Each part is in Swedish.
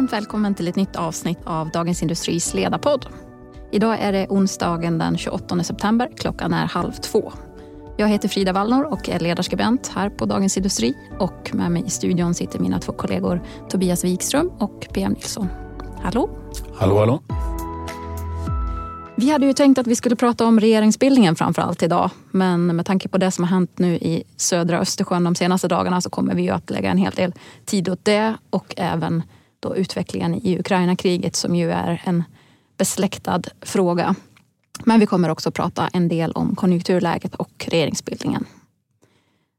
Varmt välkommen till ett nytt avsnitt av Dagens Industris ledarpodd. Idag är det onsdagen den 28 september. Klockan är halv två. Jag heter Frida Wallnor och är ledarskribent här på Dagens Industri. Och med mig i studion sitter mina två kollegor Tobias Wikström och PM Nilsson. Hallå! Hallå, hallå! Vi hade ju tänkt att vi skulle prata om regeringsbildningen framför allt idag. Men med tanke på det som har hänt nu i södra Östersjön de senaste dagarna så kommer vi ju att lägga en hel del tid åt det och även då utvecklingen i Ukraina-kriget som ju är en besläktad fråga. Men vi kommer också prata en del om konjunkturläget och regeringsbildningen.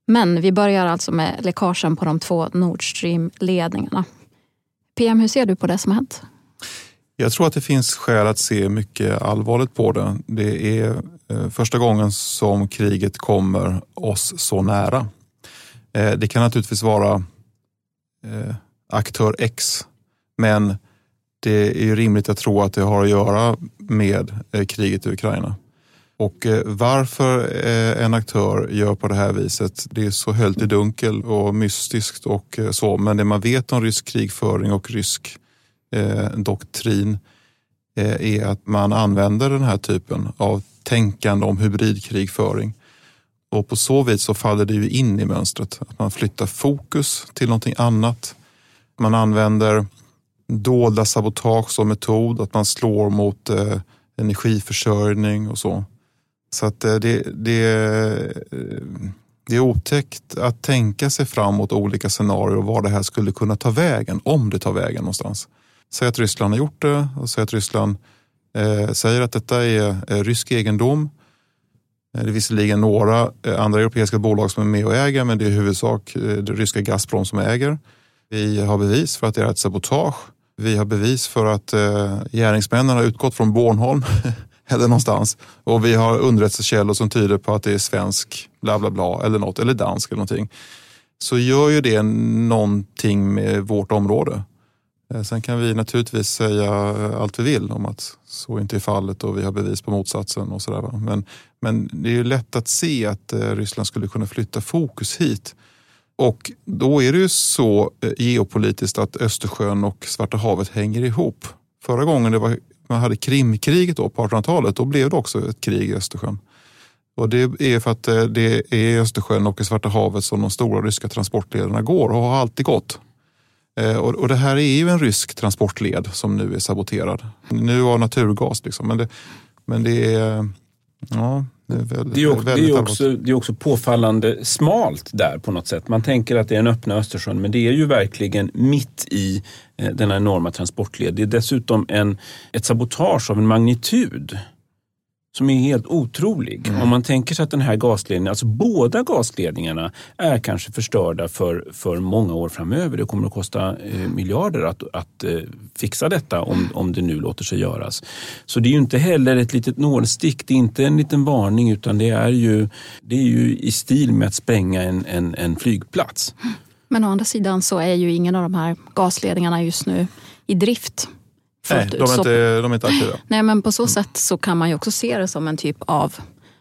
Men vi börjar alltså med läckagen på de två Nord Stream-ledningarna. PM, hur ser du på det som har hänt? Jag tror att det finns skäl att se mycket allvarligt på det. Det är eh, första gången som kriget kommer oss så nära. Eh, det kan naturligtvis vara eh, aktör X, men det är rimligt att tro att det har att göra med eh, kriget i Ukraina. Och eh, varför eh, en aktör gör på det här viset, det är så höljt i dunkel och mystiskt och så. Men det man vet om rysk krigföring och rysk eh, doktrin eh, är att man använder den här typen av tänkande om hybridkrigföring. Och på så vis så faller det ju in i mönstret. Att man flyttar fokus till någonting annat. Man använder dolda sabotage som metod, att man slår mot eh, energiförsörjning och så. Så att eh, det, det, eh, det är otäckt att tänka sig framåt olika scenarier och var det här skulle kunna ta vägen, om det tar vägen någonstans. Säg att Ryssland har gjort det och säg att Ryssland eh, säger att detta är eh, rysk egendom. Eh, det är visserligen några andra europeiska bolag som är med och äger men det är i huvudsak det ryska Gazprom som äger. Vi har bevis för att det är ett sabotage. Vi har bevis för att eh, gärningsmännen har utgått från Bornholm eller någonstans och vi har underrättelsekällor som tyder på att det är svensk bla bla bla eller något eller dansk eller någonting. Så gör ju det någonting med vårt område. Eh, sen kan vi naturligtvis säga allt vi vill om att så inte är fallet och vi har bevis på motsatsen och sådär. Men, men det är ju lätt att se att eh, Ryssland skulle kunna flytta fokus hit. Och då är det ju så eh, geopolitiskt att Östersjön och Svarta havet hänger ihop. Förra gången det var, man hade Krimkriget då på 1800-talet, då blev det också ett krig i Östersjön. Och det är för att eh, det är i Östersjön och i Svarta havet som de stora ryska transportlederna går och har alltid gått. Eh, och, det här är ju en rysk transportled som nu är saboterad. Nu av naturgas liksom. Men det, men det är... Ja, det är, väldigt, det, är också, det, är också, det är också påfallande smalt där på något sätt. Man tänker att det är en öppna Östersjön men det är ju verkligen mitt i eh, denna enorma transportled. Det är dessutom en, ett sabotage av en magnitud som är helt otrolig. Mm. Om man tänker sig att den här gasledningen, alltså båda gasledningarna är kanske förstörda för, för många år framöver. Det kommer att kosta eh, miljarder att, att eh, fixa detta om, om det nu låter sig göras. Så det är ju inte heller ett litet nålstick, det är inte en liten varning utan det är ju, det är ju i stil med att spränga en, en, en flygplats. Men å andra sidan så är ju ingen av de här gasledningarna just nu i drift. Nej, de är, inte, de är inte aktiva. Nej, men på så sätt så kan man ju också se det som en typ av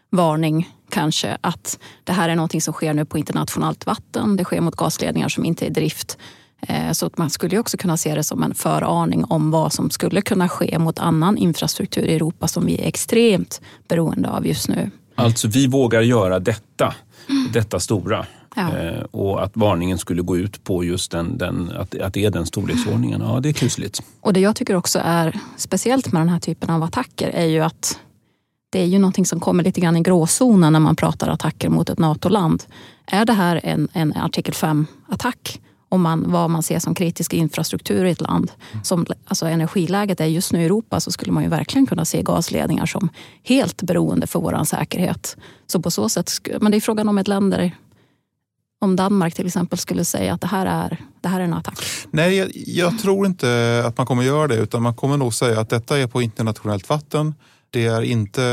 varning kanske att det här är någonting som sker nu på internationellt vatten. Det sker mot gasledningar som inte är i drift. Eh, så att man skulle också kunna se det som en föraning om vad som skulle kunna ske mot annan infrastruktur i Europa som vi är extremt beroende av just nu. Alltså vi vågar göra detta, detta stora. Ja. Eh, och att varningen skulle gå ut på just den, den, att, att det är den storleksordningen, ja det är kusligt. Och det jag tycker också är speciellt med den här typen av attacker är ju att det är ju någonting som kommer lite grann i gråzonen när man pratar attacker mot ett NATO-land. Är det här en, en artikel 5-attack? Om man, vad man ser som kritisk infrastruktur i ett land. Som alltså energiläget är just nu i Europa så skulle man ju verkligen kunna se gasledningar som helt beroende för vår säkerhet. Så på så sätt, men det är frågan om ett länder om Danmark till exempel skulle säga att det här är, det här är en attack? Nej, jag, jag, tror inte att man kommer göra det utan man kommer nog säga att detta är på internationellt vatten. Det är inte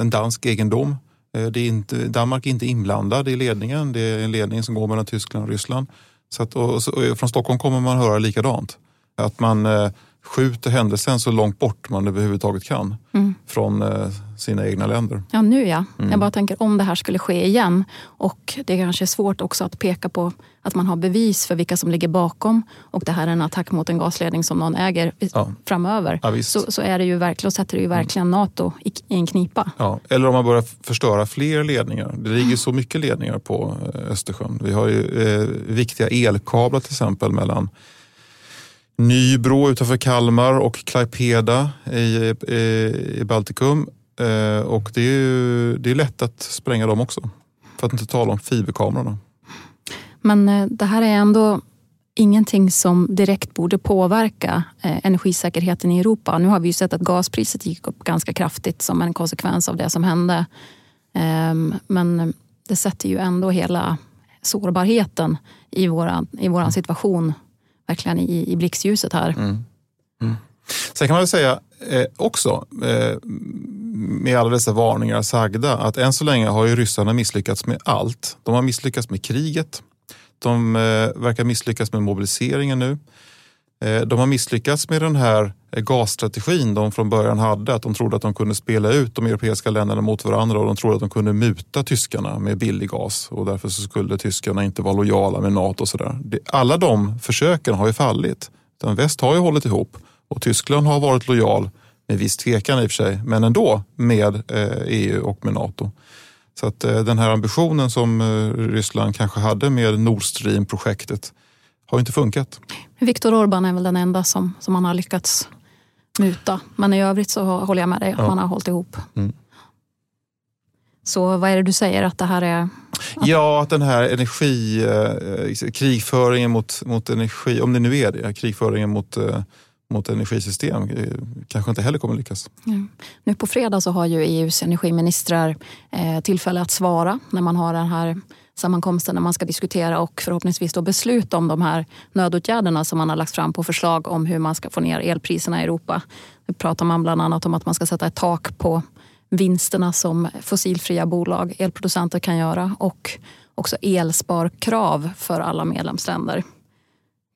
en dansk egendom. Eh, det är inte, Danmark är inte inblandad i ledningen. Det är en ledning som går mellan Tyskland och Ryssland. Så att, och, och från Stockholm kommer man höra likadant. Att man, eh, skjuter händelsen så långt bort man överhuvudtaget kan mm. från eh, sina egna länder. Ja, nu ja. Mm. Jag bara tänker om det här skulle ske igen och det kanske är svårt också att peka på att man har bevis för vilka som ligger bakom och det här är en attack mot en gasledning som någon äger ja. framöver. Ja, så, så är det ju verkligen, sätter det ju verkligen mm. NATO i, i, en knipa. Ja, eller om man börjar förstöra fler ledningar. Det ligger så mycket ledningar på eh, Östersjön. Vi har ju eh, viktiga elkablar till exempel mellan Nybro utanför Kalmar och Klaipeda i, i, i Baltikum. Eh, och det är, ju, det är lätt att spränga dem också. För att inte tala om fiberkamerorna. Men eh, det här är ändå ingenting som direkt borde påverka eh, energisäkerheten i Europa. Nu har vi ju sett att gaspriset gick upp ganska kraftigt som en konsekvens av det som hände. Eh, men det sätter ju ändå hela sårbarheten i vår i våran situation verkligen i, i blixtljuset här. Mm. Mm. Sen kan man väl säga eh, också, eh, med alla dessa varningar sagda, att än så länge har ju ryssarna misslyckats med allt. De har misslyckats med kriget. De eh, verkar misslyckas med mobiliseringen nu. Eh, de har misslyckats med den här eh, gasstrategin de från början hade. Att de trodde att de kunde spela ut de europeiska länderna mot varandra och de trodde att de kunde muta tyskarna med billig gas och därför så skulle tyskarna inte vara lojala med NATO. Och så där. Alla de försöken har ju fallit. Den väst har ju hållit ihop och Tyskland har varit lojal med viss tvekan i och för sig, men ändå med eh, EU och med NATO. Så att den här ambitionen som Ryssland kanske hade med Nord Stream-projektet har inte funkat. Viktor Orbán är väl den enda som, som man har lyckats muta. Men i övrigt så håller jag med dig att ja. man har hållit ihop. Mm. Så vad är det du säger att det här är? Att... Ja, att den här energi, eh, krigföringen mot, mot energi, om det nu är det, krigföringen mot, eh, mot energisystem eh, kanske inte heller kommer lyckas. Mm. Nu på fredag så har ju EUs energiministrar eh, tillfälle att svara när man har den här sammankomsten när man ska diskutera och förhoppningsvis då besluta om de här nödåtgärderna som man har lagt fram på förslag om hur man ska få ner elpriserna i Europa. Nu pratar man bland annat om att man ska sätta ett tak på vinsterna som fossilfria bolag, elproducenter kan göra och också elsparkrav för alla medlemsländer.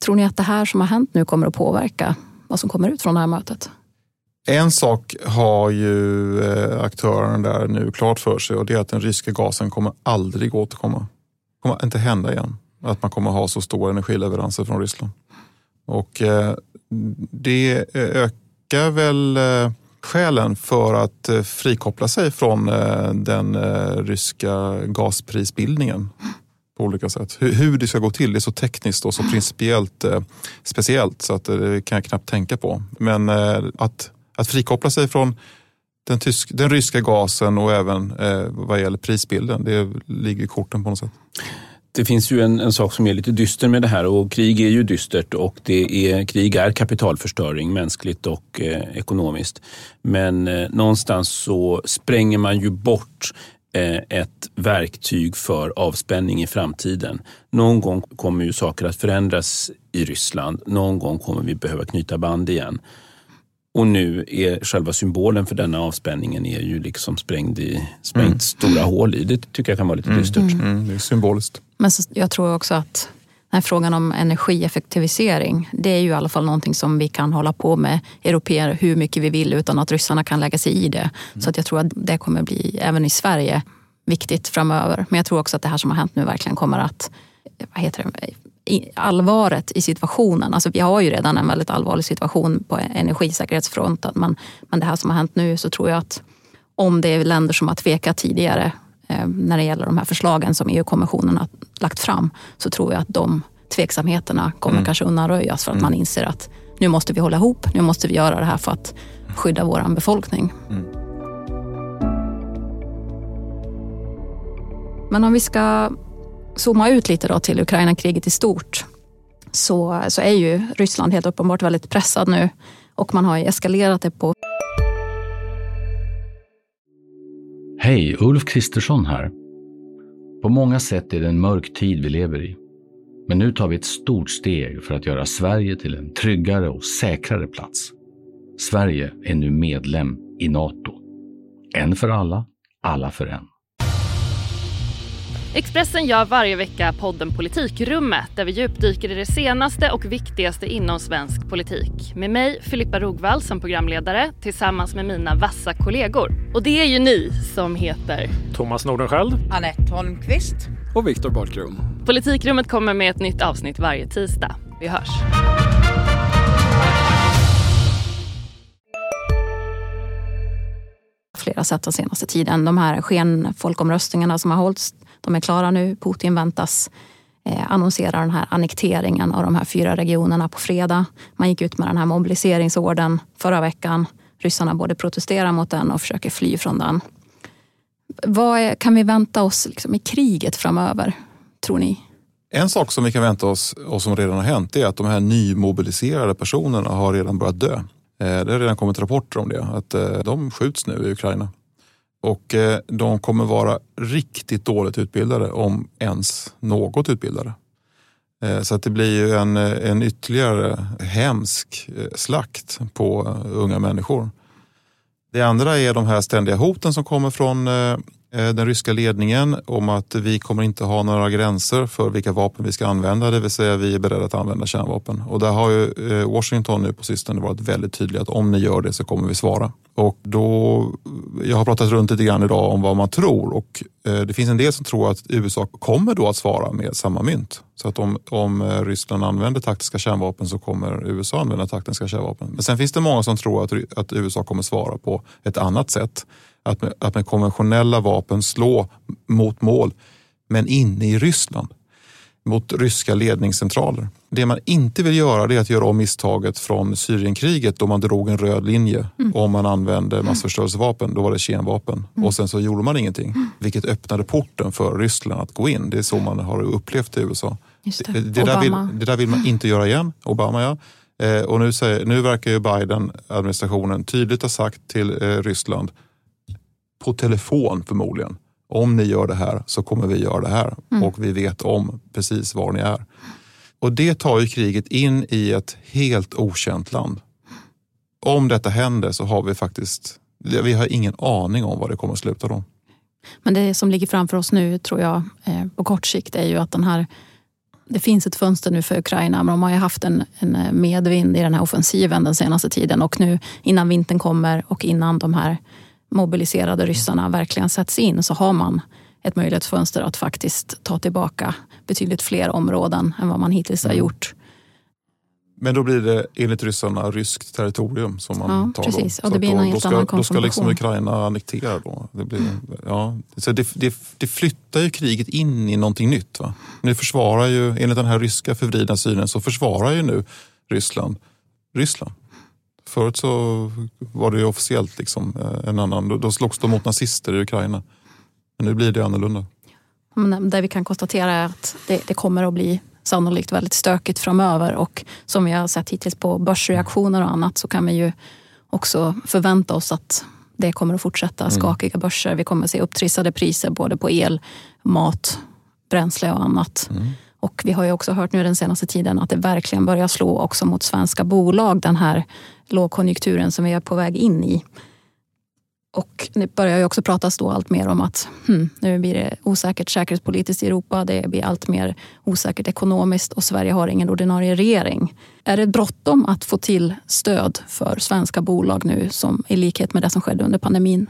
Tror ni att det här som har hänt nu kommer att påverka vad som kommer ut från det här mötet? En sak har ju eh, aktören där nu klart för sig och det är att den ryska gasen kommer aldrig återkomma. Det kommer inte hända igen att man kommer ha så stora energileveranser från Ryssland. Och eh, det eh, ökar väl skälen för att frikoppla sig från den ryska gasprisbildningen på olika sätt. Hur det ska gå till är så tekniskt och så principiellt speciellt så att det kan jag knappt tänka på. Men att att frikoppla sig från den, tysk, den ryska gasen och även eh, vad gäller prisbilden. Det ligger i korten på något sätt. Det finns ju en, en, sak som är lite dyster med det här och krig är ju dystert och det är, krig är kapitalförstöring mänskligt och eh, ekonomiskt. Men eh, någonstans så spränger man ju bort eh, ett verktyg för avspänning i framtiden. Någon gång kommer ju saker att förändras i Ryssland. Någon gång kommer vi behöva knyta band igen. Och nu är själva symbolen för denna avspänningen är ju liksom sprängd i, sprängt mm. stora hål i. Det tycker jag kan vara lite mm. dystert. Mm. Mm. Det är symboliskt. Men så, jag tror också att den här frågan om energieffektivisering, det är ju i alla fall någonting som vi kan hålla på med europeer hur mycket vi vill utan att ryssarna kan lägga sig i det. Så att jag tror att det kommer bli, även i Sverige, viktigt framöver. Men jag tror också att det här som har hänt nu verkligen kommer att vad heter det, allvaret i situationen. Alltså vi har ju redan en väldigt allvarlig situation på energisäkerhetsfronten. Men, men det här som har hänt nu så tror jag att om det är länder som har tvekat tidigare eh, när det gäller de här förslagen som EU-kommissionen har lagt fram så tror jag att de tveksamheterna kommer mm. kanske undanröjas för att mm. man inser att nu måste vi hålla ihop, nu måste vi göra det här för att skydda vår befolkning. Mm. Men om vi ska zooma ut lite då till Ukraina-kriget i stort så, så är ju Ryssland helt uppenbart väldigt pressad nu och man har ju eskalerat det på... Hej, Ulf Kristersson här. På många sätt är det en mörk tid vi lever i. Men nu tar vi ett stort steg för att göra Sverige till en tryggare och säkrare plats. Sverige är nu medlem i Nato. En för alla, alla för en. Expressen gör varje vecka podden Politikrummet där vi djupdyker i det senaste och viktigaste inom svensk politik. Med mig, Filippa Rogvall, som programledare tillsammans med mina vassa kollegor. Och det är ju ni som heter Thomas Nordenskjöld, Anette Holmqvist och Viktor Bartkron. Politikrummet kommer med ett nytt avsnitt varje tisdag. Vi hörs. flera sätt den senaste tiden. De här skenfolkomröstningarna som har hållits, de är klara nu. Putin väntas eh, annonsera den här annekteringen av de här fyra regionerna på fredag. Man gick ut med den här mobiliseringsorden förra veckan. Ryssarna både protesterar mot den och försöker fly från den. Vad är, kan vi vänta oss liksom, i kriget framöver, tror ni? En sak som vi kan vänta oss och som redan har hänt är att de här nymobiliserade personerna har redan börjat dö. Eh, det har redan kommit rapporter om det, att eh, de skjuts nu i Ukraina. Och eh, de kommer vara riktigt dåligt utbildade, om ens något utbildade. Eh, så att det blir ju en, eh, en ytterligare hemsk slakt på unga människor. Det andra är de här ständiga hoten som kommer från Eh, den ryska ledningen om att vi kommer inte ha några gränser för vilka vapen vi ska använda, det vill säga vi är beredda att använda kärnvapen. Och där har ju eh, Washington nu på sistone varit väldigt tydlig att om ni gör det så kommer vi svara. Och då, jag har pratat runt lite grann idag om vad man tror och eh, det finns en del som tror att USA kommer då att svara med samma mynt. Så att om, om eh, Ryssland använder taktiska kärnvapen så kommer USA använda taktiska kärnvapen. Men sen finns det många som tror att, att USA kommer svara på ett annat sätt att med, att med konventionella vapen slå mot mål, men inne i Ryssland. Mot ryska ledningscentraler. Det man inte vill göra är att göra om misstaget från Syrienkriget då man drog en röd linje mm. och man använde massförstörelsevapen. Då var det kemvapen mm. och sen så gjorde man ingenting. Mm. Vilket öppnade porten för Ryssland att gå in. Det är så man har upplevt i USA. Det. Det, det, där vill, det, där vill, man inte göra igen. Obama ja. Eh, och nu, säger, nu verkar ju Biden-administrationen tydligt ha sagt till eh, Ryssland på telefon förmodligen. Om ni gör det här så kommer vi göra det här mm. och vi vet om precis var ni är. Och det tar ju kriget in i ett helt okänt land. Om detta händer så har vi faktiskt, vi har ingen aning om vad det kommer att sluta då. Men det som ligger framför oss nu tror jag eh, på kort sikt är ju att den här det finns ett fönster nu för Ukraina, men de har ju haft en, en medvind i den här offensiven den senaste tiden och nu innan vintern kommer och innan de här mobiliserade ryssarna verkligen sätts in så har man ett möjlighetsfönster att faktiskt ta tillbaka betydligt fler områden än vad man hittills har mm. gjort. Men då blir det enligt ryssarna ryskt territorium som man ja, tar precis. då. Det blir då, då, ska, då ska liksom Ukraina annektera då. Det, blir, mm. ja. så det, det, det, flyttar ju kriget in i någonting nytt. Va? Nu försvarar ju, enligt den här ryska förvridna synen så försvarar ju nu Ryssland Ryssland. Förut så var det ju officiellt liksom eh, en annan, då slogs de mot nazister i Ukraina. Men nu blir det annorlunda. Det vi kan konstatera är att det, det, kommer att bli sannolikt väldigt stökigt framöver och som vi har sett hittills på börsreaktioner och annat så kan vi ju också förvänta oss att det kommer att fortsätta. Mm. Skakiga börser. Vi kommer att se upptrissade priser både på el, mat, bränsle och annat. Mm. Och vi har ju också hört nu den senaste tiden att det verkligen börjar slå också mot svenska bolag, den här lågkonjunkturen som vi är på väg in i. Och det börjar ju också pratas då allt mer om att hmm, nu blir det osäkert säkerhetspolitiskt i Europa. Det blir allt mer osäkert ekonomiskt och Sverige har ingen ordinarie regering. Är det bråttom att få till stöd för svenska bolag nu som i likhet med det som skedde under pandemin?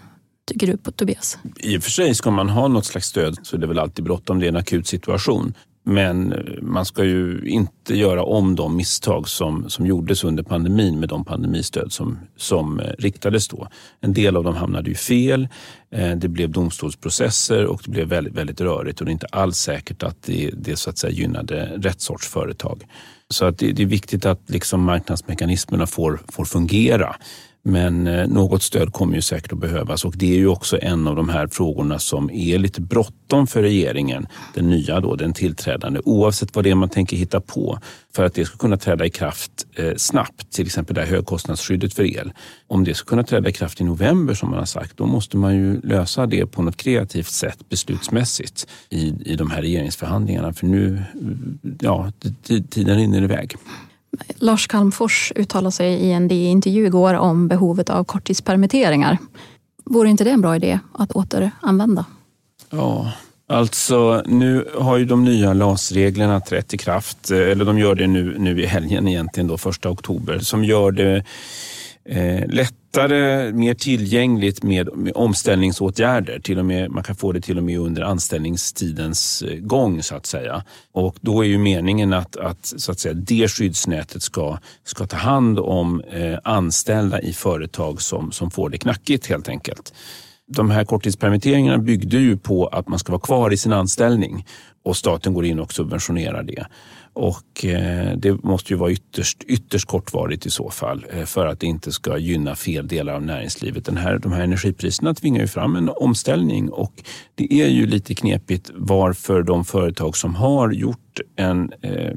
Tycker du Tobias? I och för sig ska man ha något slags stöd så är det väl alltid bråttom. Det är en akut situation. Men eh, man ska ju inte göra om de misstag som, som gjordes under pandemin med de pandemistöd som, som eh, riktades då. En del av dem hamnade ju fel. Eh, det blev domstolsprocesser och det blev väldigt, väldigt rörigt och det är inte alls säkert att det, det så att säga gynnade rätt sorts företag. Så att det, det är viktigt att liksom marknadsmekanismerna får, får fungera. Men eh, något stöd kommer ju säkert att behövas och det är ju också en av de här frågorna som är lite bråttom för regeringen, den nya då, den tillträdande, oavsett vad det är man tänker hitta på för att det ska kunna träda i kraft eh, snabbt, till exempel det här högkostnadsskyddet för el. Om det ska kunna träda i kraft i november som man har sagt, då måste man ju lösa det på något kreativt sätt beslutsmässigt i, i de här regeringsförhandlingarna. För nu, ja, tiden rinner iväg. Lars Calmfors uttalade sig i en DI-intervju igår om behovet av korttidspermitteringar. Vore inte det en bra idé att återanvända? Ja, Alltså, nu har ju de nya LAS-reglerna trätt i kraft, eh, eller de gör det nu, nu i helgen egentligen, då, första oktober, som gör det eh, lättare, mer tillgängligt med, med, omställningsåtgärder. Till och med, man kan få det till och med under anställningstidens eh, gång så att säga. Och då är ju meningen att, att, så att säga, det skyddsnätet ska, ska ta hand om eh, anställda i företag som, som får det knackigt helt enkelt de här korttidspermitteringarna byggde ju på att man ska vara kvar i sin anställning och staten går in och subventionerar det. Och eh, det måste ju vara ytterst, ytterst kortvarigt i så fall eh, för att det inte ska gynna fel delar av näringslivet. Den här, de här energipriserna tvingar ju fram en omställning och det är ju lite knepigt varför de företag som har gjort en eh,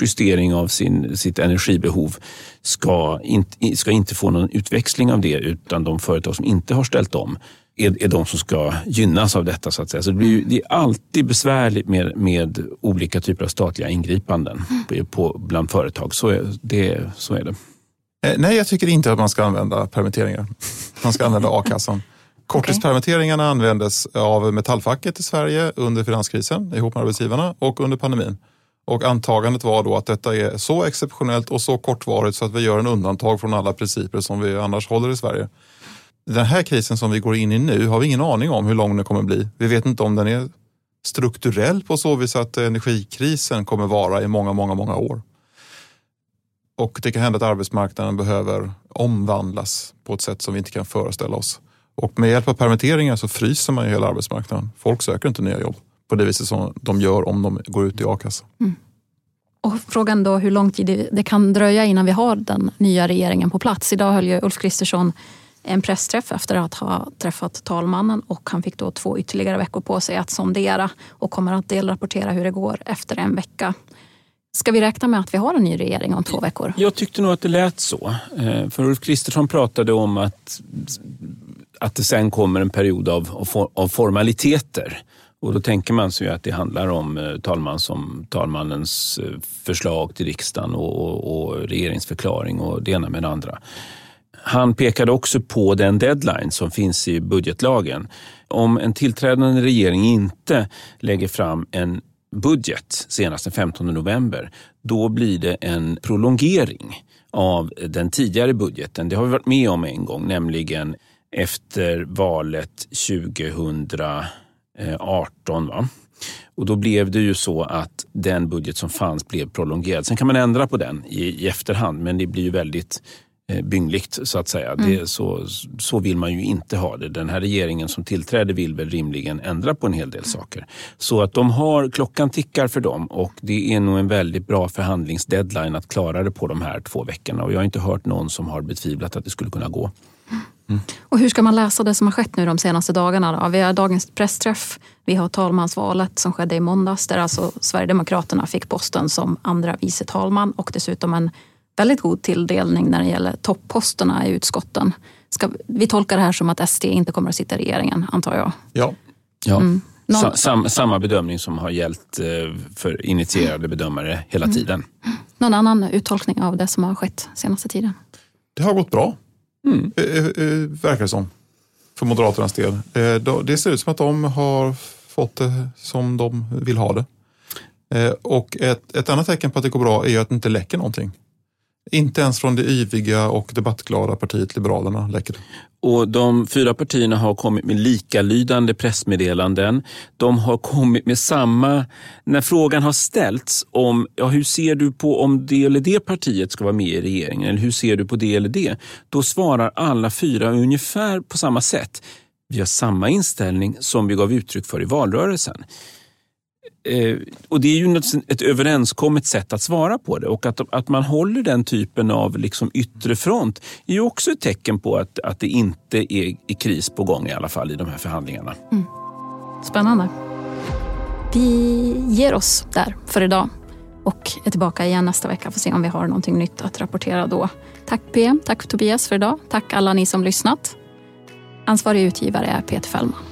justering av sin, sitt energibehov ska inte, ska inte få någon utväxling av det utan de företag som inte har ställt om är, är de som ska gynnas av detta. så att säga. Så det, blir, det är alltid besvärligt med, med olika typer av statliga ingripanden mm. på, bland företag. Så är det. Så är det. Eh, nej, jag tycker inte att man ska använda permitteringar. Man ska använda a-kassan. Korttidspermitteringarna användes av Metallfacket i Sverige under finanskrisen ihop med arbetsgivarna och under pandemin. Och antagandet var då att detta är så exceptionellt och så kortvarigt så att vi gör en undantag från alla principer som vi annars håller i Sverige. Den här krisen som vi går in i nu har vi ingen aning om hur lång den kommer bli. Vi vet inte om den är strukturell på så vis att energikrisen kommer vara i många, många, många år. Och det kan hända att arbetsmarknaden behöver omvandlas på ett sätt som vi inte kan föreställa oss. Och med hjälp av permitteringar så fryser man ju hela arbetsmarknaden. Folk söker inte nya jobb på det viset som de gör om de går ut i a-kassa. Mm. Och frågan då hur lång tid det kan dröja innan vi har den nya regeringen på plats. Idag höll ju Ulf Kristersson en pressträff efter att ha träffat talmannen och han fick då två ytterligare veckor på sig att sondera och kommer att delrapportera hur det går efter en vecka. Ska vi räkna med att vi har en ny regering om två veckor? Jag tyckte nog att det lät så. Eh, för Ulf Kristersson pratade om att, att det sen kommer en period av, av formaliteter. Och då tänker man sig att det handlar om eh, talman som, talmannens eh, förslag till riksdagen och, och, och regeringsförklaring och det ena med det andra. Han pekade också på den deadline som finns i budgetlagen. Om en tillträdande regering inte lägger fram en budget senast den 15 november, då blir det en prolongering av den tidigare budgeten. Det har vi varit med om en gång, nämligen efter valet 2018. Va? Och då blev det ju så att den budget som fanns blev prolongerad. Sen kan man ändra på den i, i efterhand, men det blir ju väldigt byngligt så att säga. Mm. Det, så, så vill man ju inte ha det. Den här regeringen som tillträder vill väl rimligen ändra på en hel del saker. Så att de har, klockan tickar för dem och det är nog en väldigt bra förhandlingsdeadline att klara det på de här två veckorna. Och jag har inte hört någon som har betvivlat att det skulle kunna gå. Mm. Och hur ska man läsa det som har skett nu de senaste dagarna? Då? Vi har dagens pressträff, vi har talmansvalet som skedde i måndags där alltså Sverigedemokraterna fick posten som andra vice talman och dessutom en väldigt god tilldelning när det gäller topposterna i utskotten. Ska vi tolka det här som att SD inte kommer att sitta i regeringen, antar jag? Ja. ja. Mm. Någon... Sam, samma bedömning som har gällt eh, för initierade bedömare hela mm. tiden. Någon annan uttolkning av det som har skett senaste tiden? Det har gått bra, mm. Eh, eh, verkar det som. För Moderaternas del. Det ser ut som att de har fått det som de vill ha det. Och ett, ett annat tecken på att det går bra är att det inte läcker någonting. Inte ens från det yviga och debattglada partiet Liberalerna läcker och De fyra partierna har kommit med likalydande pressmeddelanden. De har kommit med samma... När frågan har ställts om ja, hur ser du på om det eller det partiet ska vara med i regeringen, eller hur ser du på det eller det? Då svarar alla fyra ungefär på samma sätt. Vi har samma inställning som vi gav uttryck för i valrörelsen. Eh, och Det är ju ett överenskommet sätt att svara på det och att, att man håller den typen av liksom yttre front är ju också ett tecken på att, att det inte är, är kris på gång i alla fall i de här förhandlingarna. Mm. Spännande. Vi ger oss där för idag och är tillbaka igen nästa vecka för att se om vi har någonting nytt att rapportera då. Tack PM, tack Tobias för idag. Tack alla ni som lyssnat. Ansvarig utgivare är Peter Fällman.